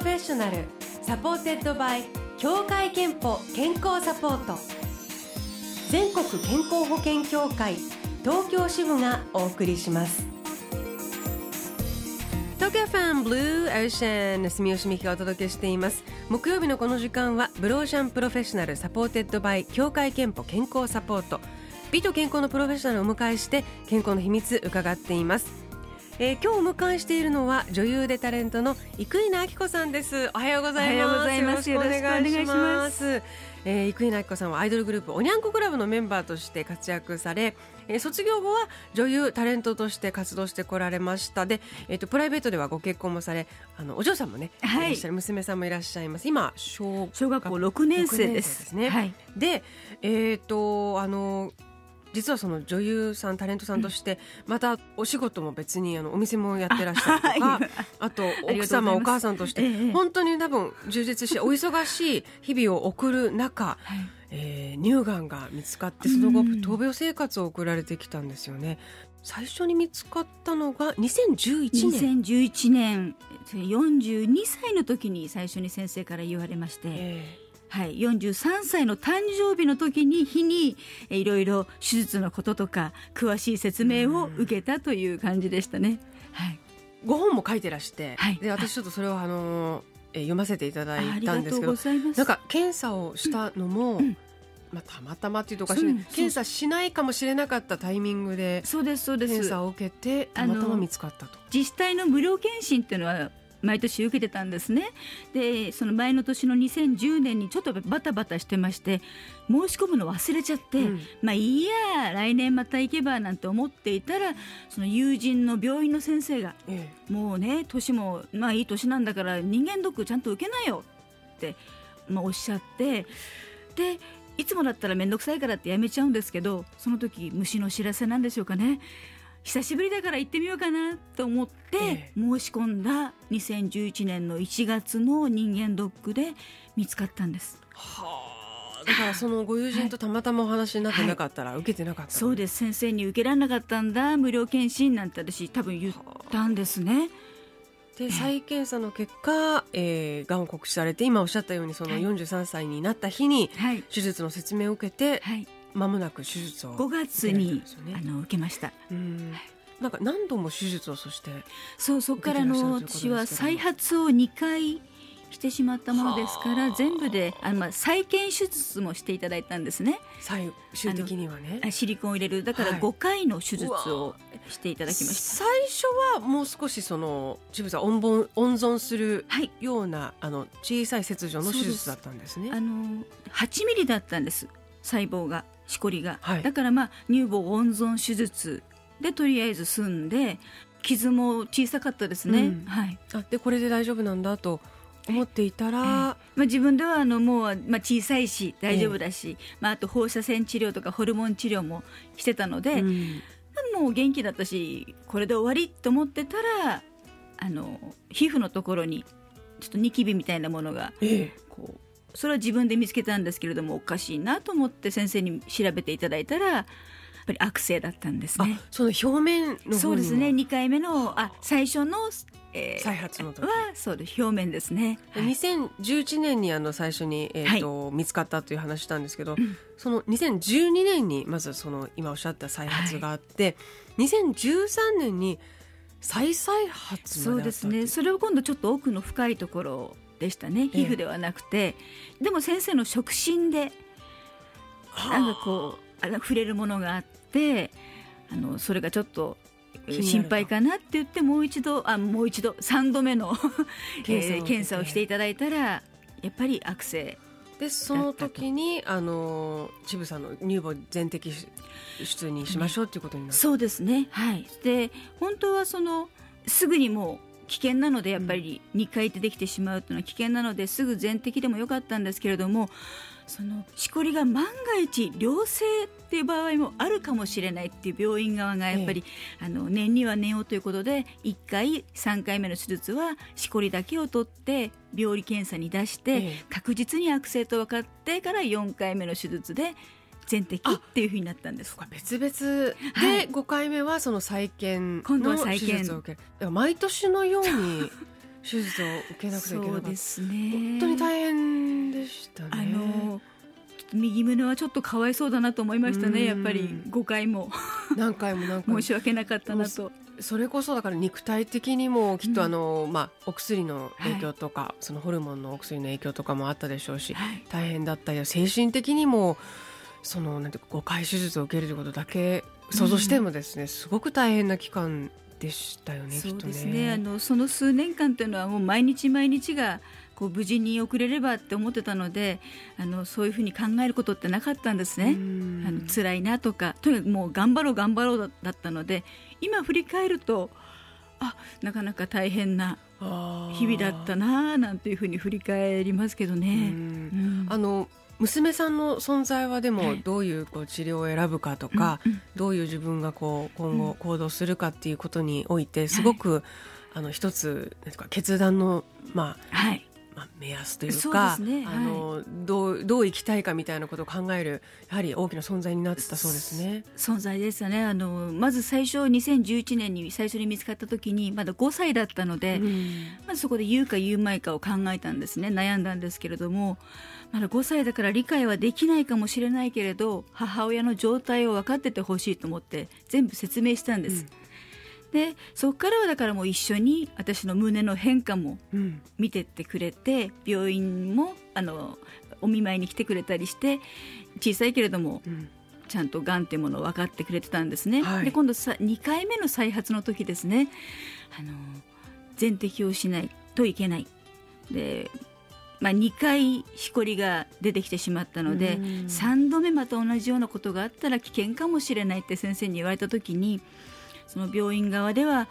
professional supported by 協会けんぽ健康サポート。全国健康保険協会東京支部がお送りします。東京 FM Blue Ocean 住吉美紀がお届けしています。木曜日のこの時間は Blue Ocean professional supported by 協会けんぽ健康サポート。美と健康のプロフェッショナルをお迎えして健康の秘密伺っています。えー、今日お迎えしているのは女優でタレントの生稲晃子さんです。おはようございます。よろしくお願いします。えー、生稲晃子さんはアイドルグループおにゃんこクラブのメンバーとして活躍され、えー、卒業後は女優タレントとして活動してこられました。で、えーと、プライベートではご結婚もされあのお嬢さんもね、はい、いらっしゃる娘さんもいらっしゃいます。今小学校6年生です。ね、はい、でえっ、ー、とあの実はその女優さんタレントさんとしてまたお仕事も別にあのお店もやってらっしゃるとか あと奥様お母さんとして本当に多分充実してお忙しい日々を送る中、えー、乳がんが見つかってその後闘病生活を送られてきたんですよね。最初に見つかったのが2011年。2011年。42歳の時に最初に先生から言われまして、えーはい、43歳の誕生日の時に日にいろいろ手術のこととか詳しい説明を受けたという感じでしたね。はい、ご本も書いてらして、はい、で私ちょっとそれをあのえ読ませていただいたんですけどなんか検査をしたのも、うん。まあ、たまたまっていうとおかしい、うん、検査しないかもしれなかったタイミングでそうですそうです。検査を受けてたまたま見つかったと。自治体の無料検診っていうのは毎年受けてたんですね。でその前の年の2010年にちょっとバタバタしてまして申し込むの忘れちゃって、うん、まあいいや来年また行けばなんて思っていたらその友人の病院の先生が、ええ、もうね年もまあいい年なんだから人間ドックちゃんと受けなよって、まあ、おっしゃってでいつもだったら面倒くさいからってやめちゃうんですけどその時虫の知らせなんでしょうかね久しぶりだから行ってみようかなと思って申し込んだ2011年の1月の人間ドックで見つかったんです。はあ。だからそのご友人とたまたまお話になってなかったら受けてなかった、はい、そうです。先生に受けられなかったんだ。無料検診なんて私多分言ったんですね。で再検査の結果、えー、がんを告知されて今おっしゃったようにその43歳になった日に手術の説明を受けて、はい、間もなく手術を5月に、ね、あの受けました。なんか何度も手術をそしてそうそこからの私は再発を2回してしまったものですから全部であの、まあ、再建手術もしていただいたんですね。最終的にはね。シリコンを入れる。だから5回の手術をしていただきました、はい、最初はもう少しそのチブさん温温存するような、はい、あの小さい切除の手術だったんですね。あの8ミリだったんです。細胞がしこりが、はい、だからまあ乳房温存手術でとりあえず済んで傷も小さかったですね、うん、はい、あでこれで大丈夫なんだと思っていたら、えー、まあ、自分ではあのもう、まあ、小さいし大丈夫だし、えー、まあ、あと放射線治療とかホルモン治療もしてたので、うん、もう元気だったしこれで終わりと思ってたらあの皮膚のところにちょっとニキビみたいなものが、えー、こうそれは自分で見つけたんですけれどもおかしいなと思って先生に調べていただいたらやっぱり悪性だったんですね。その表面のそうですね。2回目のあ最初の、えー、再発の時はそうです。表面ですね。はい、2011年にあの最初に、えーと、はい、見つかったという話したんですけど、うん、その2012年にまずその今おっしゃった再発があって、はい、2013年に再再発そうですね。それを今度ちょっと奥の深いところでしたね。皮膚ではなくて、えでも先生の触診でなんかこうあの触れるものがあってあのそれがちょっと心配かなって言ってもう一度あもう一度3度目の 検査,、えー、検査をしていただいたらやっぱり悪性でその時にあの千部さんの乳房全摘出にしましょうっていうことになった、そうですね。はい。で本当はそのすぐにもう危険なのでやっぱり2回出てきてしまうというのは危険なのですぐ全摘でもよかったんですけれどもそのしこりが万が一良性っていう場合もあるかもしれないっていう病院側がやっぱり、ええ、あの念には念をということで1回3回目の手術はしこりだけを取って病理検査に出して、え、確実に悪性と分かってから4回目の手術で全摘っていうふうになったんです。別々。で5回目はその再建の手術を受ける、はい、毎年のように 手術を受けなくてはいけなかった。ですね。本当に大変でしたね。あの右胸はちょっとかわいそうだなと思いましたね。やっぱり5回も。何回も何回も。申し訳なかったなと。それこそだから肉体的にもきっとあの、うん、まあ、お薬の影響とか、はい、そのホルモンのお薬の影響とかもあったでしょうし、はい、大変だったり精神的にもそのなんて誤解手術を受けるということだけ想像してもですね、うん、すごく大変な期間でしたよね。そうですね、ね、あのその数年間というのはもう毎日毎日がこう無事に送れればって思ってたのであのそういうふうに考えることってなかったんですね。あの辛いなとかとにかくもう頑張ろう頑張ろうだったので今振り返るとあなかなか大変な日々だったななんていうふうに振り返りますけどね。あの娘さんの存在はでもどういうこう治療を選ぶかとか、どういう自分がこう今後行動するかっていうことにおいてすごく、あの一つなんか決断のまあ、はい、まあ、目安というか、ね。はい、あのどうどう生きたいかみたいなことを考えるやはり大きな存在になってたそうですね。存在ですよね。あのまず最初2011年に最初に見つかった時にまだ5歳だったので、うん、まずそこで言うか言うまいかを考えたんですね。悩んだんですけれどもまだ5歳だから理解はできないかもしれないけれど母親の状態を分かっててほしいと思って全部説明したんです。うんでそこからはだからもう一緒に私の胸の変化も見てってくれて、うん、病院もあのお見舞いに来てくれたりして小さいけれども、うん、ちゃんとがんっていうものを分かってくれてたんですね。はい、で今度さ2回目の再発の時ですね。あの全摘をしないといけない。でまあ、2回しこりが出てきてしまったので、3度目また同じようなことがあったら危険かもしれないって先生に言われた時にその病院側では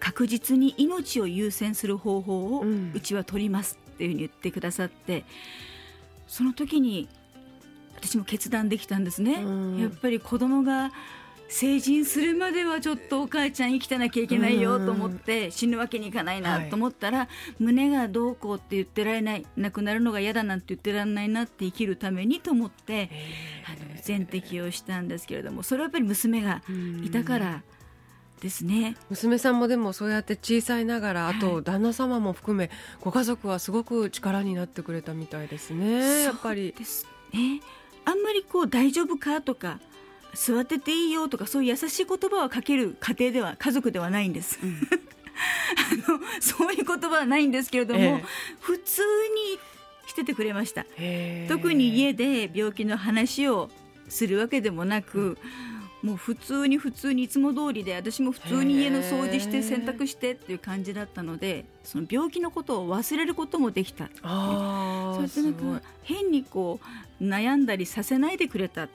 確実に命を優先する方法をうちは取りますっていうふうに言ってくださって、その時に私も決断できたんですね。やっぱり子供が成人するまではちょっとお母ちゃん生きてなきゃいけないよと思って死ぬわけにいかないなと思ったら、胸がどうこうって言ってられない亡くなるのが嫌だなんて言ってられないなって生きるためにと思ってあの全摘をしたんですけれどもそれはやっぱり娘がいたからですね。娘さんもでもそうやって小さいながら、あと旦那様も含めご家族はすごく力になってくれたみたいですね。やっぱり。ですね。あんまりこう大丈夫かとか座ってていいよとかそういう優しい言葉はかける家庭では家族ではないんです。うん、あのそういう言葉はないんですけれども、えー、普通にしててくれました。特に家で病気の話をするわけでもなく、うんもう普通に普通にいつも通りで私も普通に家の掃除して洗濯してっていう感じだったのでその病気のことを忘れることもできた。あそうやってなんか変にこう悩んだりさせないでくれた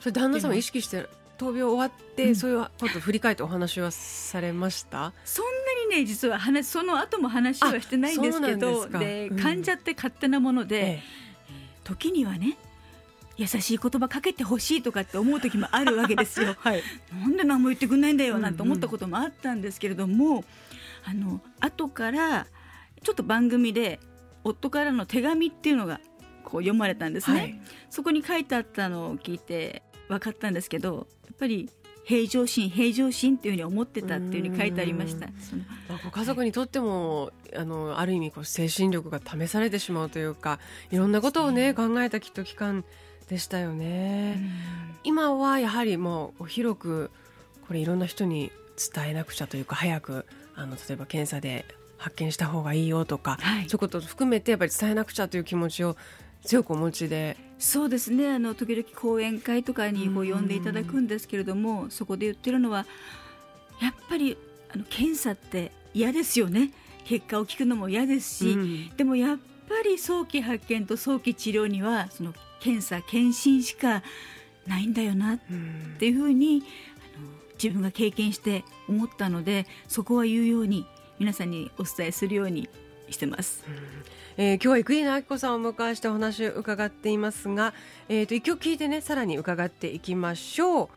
それ旦那様意識して闘病終わって、うん、そういうこと振り返ってお話はされました？そんなにね実は話その後も話はしてないんですけどで、患者って勝手なもので、ええ、時にはね優しい言葉かけてほしいとかって思う時もあるわけですよ。はい、なんで何も言ってくんないんだよなんて思ったこともあったんですけれども、うんうん、あの後からちょっと番組で夫からの手紙っていうのがこう読まれたんですね、はい、そこに書いてあったのを聞いて分かったんですけどやっぱり平常心平常心っていうふうに思ってたっていうふうに書いてありました。ご家族にとっても、あのある意味こう精神力が試されてしまうというかいろんなことをね。考えたきっと期間でしたよね。今はやはりもう広くこれいろんな人に伝えなくちゃというか早くあの例えば検査で発見した方がいいよとか、はい、そういうことを含めてやっぱり伝えなくちゃという気持ちを強くお持ちで。そうですね。あの時々講演会とかにこう呼んでいただくんですけれどもそこで言ってるのはやっぱりあの検査って嫌ですよね。結果を聞くのも嫌ですし、うん、でもやっぱり早期発見と早期治療にはその検査検診しかないんだよなっていうふうに、あの自分が経験して思ったのでそこは言うように皆さんにお伝えするようにしてます。えー、今日は生稲晃子さんをお迎えしてお話を伺っていますが、えーと、一曲聞いてねさらに伺っていきましょう。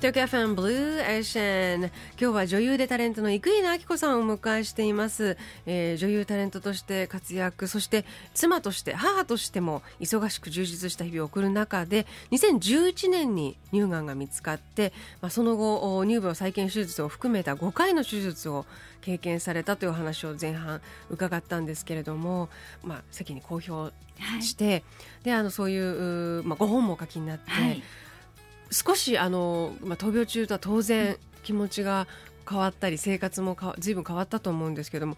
東京 FM Blue Ocean 今日は女優でタレントの生稲晃子さんをお迎えしています、えー、女優タレントとして活躍そして妻として母としても忙しく充実した日々を送る中で2011年に乳がんが見つかって、まあ、その後乳房再建手術を含めた5回の手術を経験されたという話を前半伺ったんですけれども、まあ、世間に公表して、はい、であのそういう、まあ、ご本もお書きになって、はい少しあの、まあ、闘病中とは当然気持ちが変わったり生活もかずいぶん変わったと思うんですけども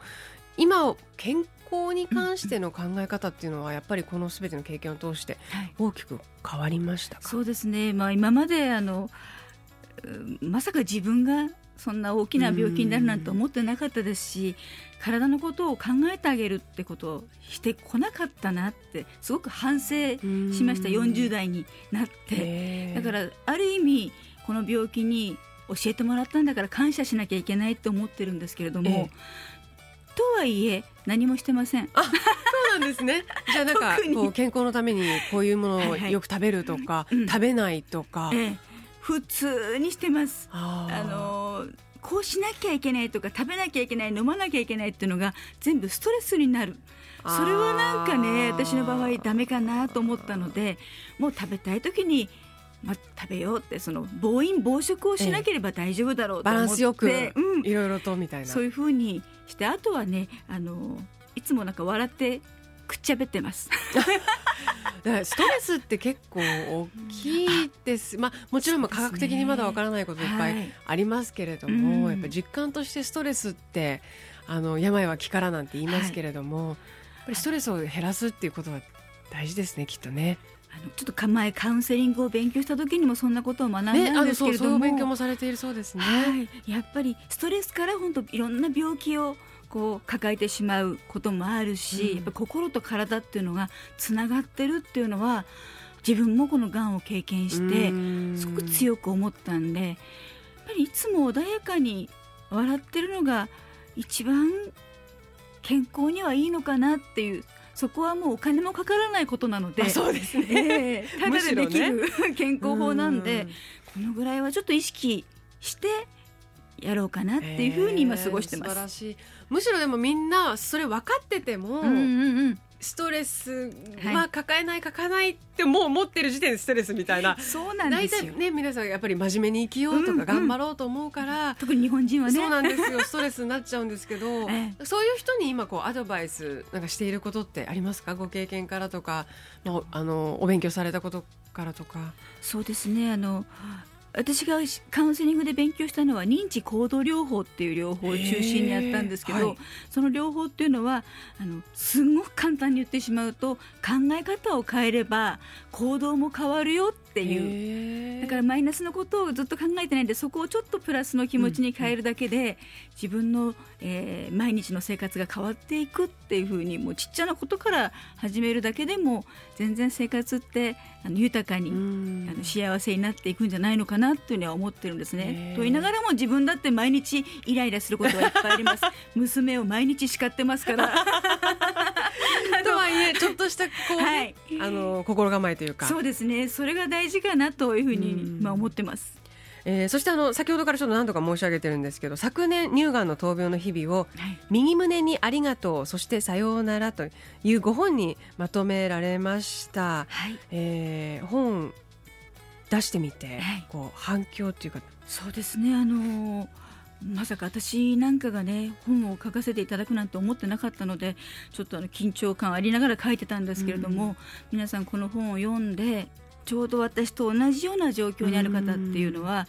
今健康に関しての考え方っていうのはやっぱりこのすべての経験を通して大きく変わりました、はい、そうですね、まあ、今まであのまさか自分がそんな大きな病気になるなんて思ってなかったですし体のことを考えてあげるってことをしてこなかったなってすごく反省しました。40代になって。だからある意味この病気に教えてもらったんだから感謝しなきゃいけないって思ってるんですけれども、とはいえ何もしてません。あそうなんですね。じゃあなんか こう健康のためにこういうものをよく食べるとか、食べないとか、ええ、普通にしてます。あのこうしなきゃいけないとか食べなきゃいけない飲まなきゃいけないっていうのが全部ストレスになる。それはなんかね私の場合ダメかなと思ったのでもう食べたい時にまあ、食べようってその暴飲暴食をしなければ大丈夫だろうと思って、バランスよく、うん、いろいろとみたいな。そういうふうにしてあとはねあのいつもなんか笑ってくっちゃべってます。ストレスって結構大きいです、まあ、もちろん科学的にまだわからないこといっぱいありますけれども、はい、やっぱ実感としてストレスってあの病は気からなんて言いますけれども、はい、やっぱりストレスを減らすっていうことは大事ですねきっとね。あのちょっと前カウンセリングを勉強した時にもそんなことを学んだんですけれども、ね、勉強もされているそうですね、はい、やっぱりストレスから本当いろんな病気をこう抱えてしまうこともあるし、うん、やっぱ心と体っていうのがつながってるっていうのは自分もこのがんを経験してすごく強く思ったんでやっぱりいつも穏やかに笑ってるのが一番健康にはいいのかなっていうそこはもうお金もかからないことなのでそうですね、えー、ただでできる、ね、健康法なんでこのぐらいはちょっと意識してやろうかなっていうふうに今過ごしてます。素晴らしい。むしろでもみんなそれ分かってても、うんうんうんストレス、まあ抱えない抱えないってもう持ってる時点でストレスみたいな。そうなんですよ。ね皆さんやっぱり真面目に生きようとか頑張ろうと思うから、うんうん、特に日本人はね。そうなんですよ。ストレスになっちゃうんですけど、ええ、そういう人に今こうアドバイスなんかしていることってありますか？ご経験からとか、まあ、あのお勉強されたことからとか。そうですね。あの私がカウンセリングで勉強したのは認知行動療法っていう療法を中心にやったんですけど、はい、その療法っていうのはあのすごく簡単に言ってしまうと考え方を変えれば行動も変わるよっていうだからマイナスのことをずっと考えてないんでそこをちょっとプラスの気持ちに変えるだけで、自分の、えー、毎日の生活が変わっていくっていうふうにもうちっちゃなことから始めるだけでも全然生活ってあの豊かに、うん、あの幸せになっていくんじゃないのかなっていうには思ってるんですね。と言いながらも自分だって毎日イライラすることはいっぱいあります。娘を毎日叱ってますから。ちょっとしたこう、ね、はい、あの心構えというか。そうですね。それが大事かなというふうにまあ思ってます。えー、そしてあの先ほどからちょっと何度か申し上げてるんですけど昨年乳がんの闘病の日々を、右胸にありがとうそしてさようならというご本にまとめられました、はい、えー、本出してみて、はい、こう反響っていうか。そうですね。あのーまさか私なんかがね本を書かせていただくなんて思ってなかったのでちょっとあの緊張感ありながら書いてたんですけれども、うん、皆さんこの本を読んでちょうど私と同じような状況にある方っていうのは、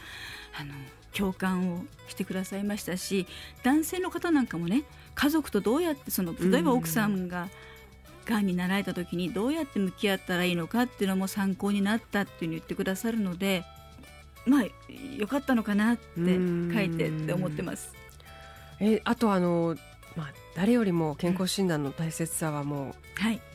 あの共感をしてくださいましたし男性の方なんかもね家族とどうやってその例えば奥さんが、がん。になられた時にどうやって向き合ったらいいのかっていうのも参考になったっていうに言ってくださるのでまあよかったのかなって書いてって思ってます。えあとあのまあ、誰よりも健康診断の大切さはもう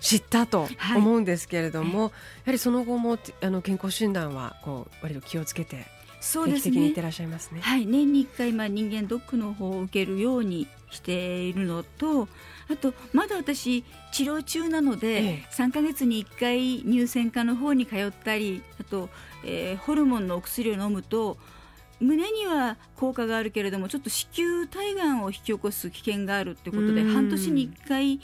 知ったと思うんですけれども、はい、やはりその後もあの健康診断はこう割と気をつけて定期的に行ってらっしゃいますね。はい、年に1回、まあ、人間ドックの方を受けるようにしているのとあとまだ私治療中なので、ええ、3か月に1回乳腺科の方に通ったりあと、えー、ホルモンのお薬を飲むと胸には効果があるけれどもちょっと子宮体がんを引き起こす危険があるってことで半年に1回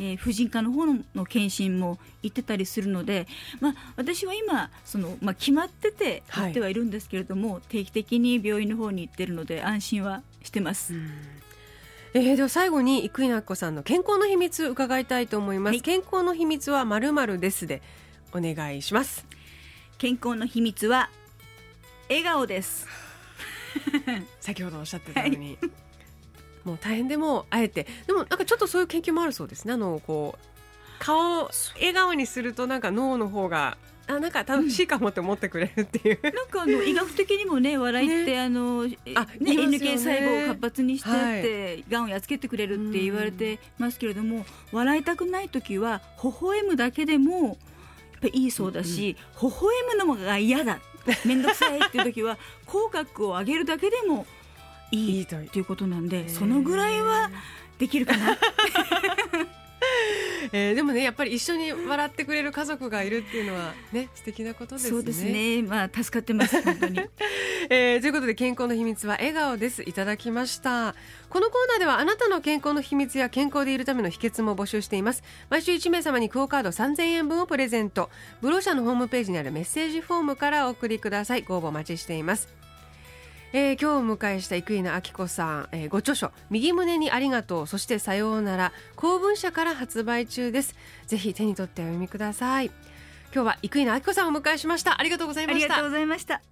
えー、婦人科の方の検診も行ってたりするので、まあ、私は今その、まあ、決まってて行ってはいるんですけれども、はい、定期的に病院の方に行ってるので安心はしてます。えー、では最後に生稲子さんの健康の秘密伺いたいと思います、はい、健康の秘密はまるまるですでお願いします。健康の秘密は笑顔です 先ほどおっしゃってたように、はい、もう大変でもあえて。でもなんかちょっとそういう研究もあるそうですね。あのこう顔笑顔にするとなんか脳の方があなんか楽しいかもって思ってくれるっていう、うん、なんかあの医学的にもね笑いって、ね、あのあ、ね、NK 細胞を活発にしてって、が、んをやっつけてくれるって言われてますけれども、笑いたくない時は微笑むだけでもやっぱいいそうだし、うん、微笑むのが嫌だ面倒くさいっていう時は口角を上げるだけでもいいということなんでそのぐらいはできるかな。えー、でもねやっぱり一緒に笑ってくれる家族がいるっていうのはね素敵なことですね。そうですね。まあ助かってます本当に。えー、ということで健康の秘密は笑顔ですいただきました。このコーナーではあなたの健康の秘密や健康でいるための秘訣も募集しています。毎週1名様にクオカード3000円分をプレゼント。ブローシャのホームページにあるメッセージフォームからお送りください。ご応募お待ちしています。えー、今日お迎えした生稲晃子さん、えー、ご著書「右胸にありがとうそしてさようなら」公文社から発売中です。ぜひ手に取ってお読みください。今日は生稲晃子さんをお迎えしました。ありがとうございました。ありがとうございました。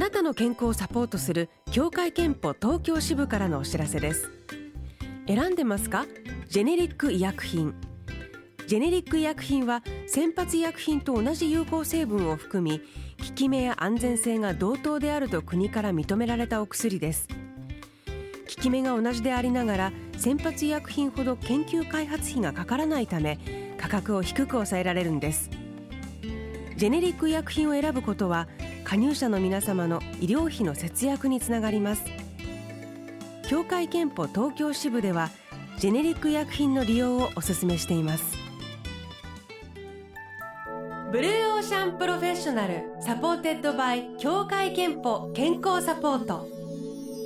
なたの健康をサポートする協会憲法東京支部からのお知らせです。選んでますか？ジェネリック医薬品。ジェネリック医薬品は先発医薬品と同じ有効成分を含み効き目や安全性が同等であると国から認められたお薬です。効き目が同じでありながら先発医薬品ほど研究開発費がかからないため価格を低く抑えられるんです。ジェネリック医薬品を選ぶことは加入者の皆様の医療費の節約につながります。協会けんぽ東京支部ではジェネリック医薬品の利用をお勧めしています。 Blue Ocean Professional supported by 協会けんぽ健康サポート。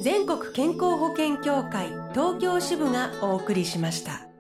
全国健康保険協会東京支部がお送りしました。